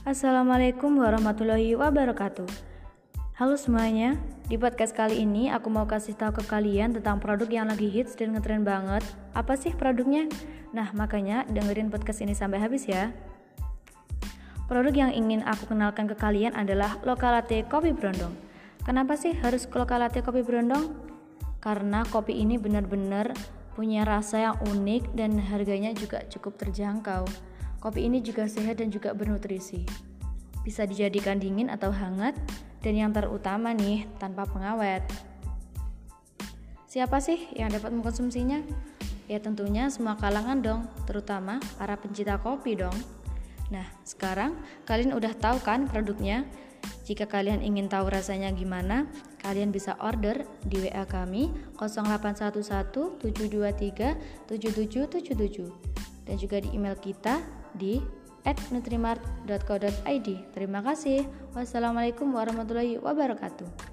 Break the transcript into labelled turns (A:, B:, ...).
A: Assalamualaikum warahmatullahi wabarakatuh. Halo semuanya, di podcast kali ini aku mau kasih tahu ke kalian tentang produk yang lagi hits dan ngetren banget. Apa sih produknya? Nah, makanya dengerin podcast ini sampai habis ya. Produk yang ingin aku kenalkan ke kalian adalah Lokal Latte Kopi Brondong. Kenapa sih harus Lokal Latte Kopi Brondong? Karena kopi ini benar-benar punya rasa yang unik dan harganya juga cukup terjangkau. Kopi ini juga sehat dan juga bernutrisi. Bisa dijadikan dingin atau hangat, dan yang terutama nih, tanpa pengawet. Siapa sih yang dapat mengkonsumsinya? Ya tentunya semua kalangan dong, terutama para pencinta kopi dong. Nah, sekarang kalian udah tahu kan produknya? Jika kalian ingin tahu rasanya gimana, kalian bisa order di WA kami 0811 723 7777 dan juga di email kita di nutrimart.co.id. Terima kasih. Wassalamualaikum warahmatullahi wabarakatuh.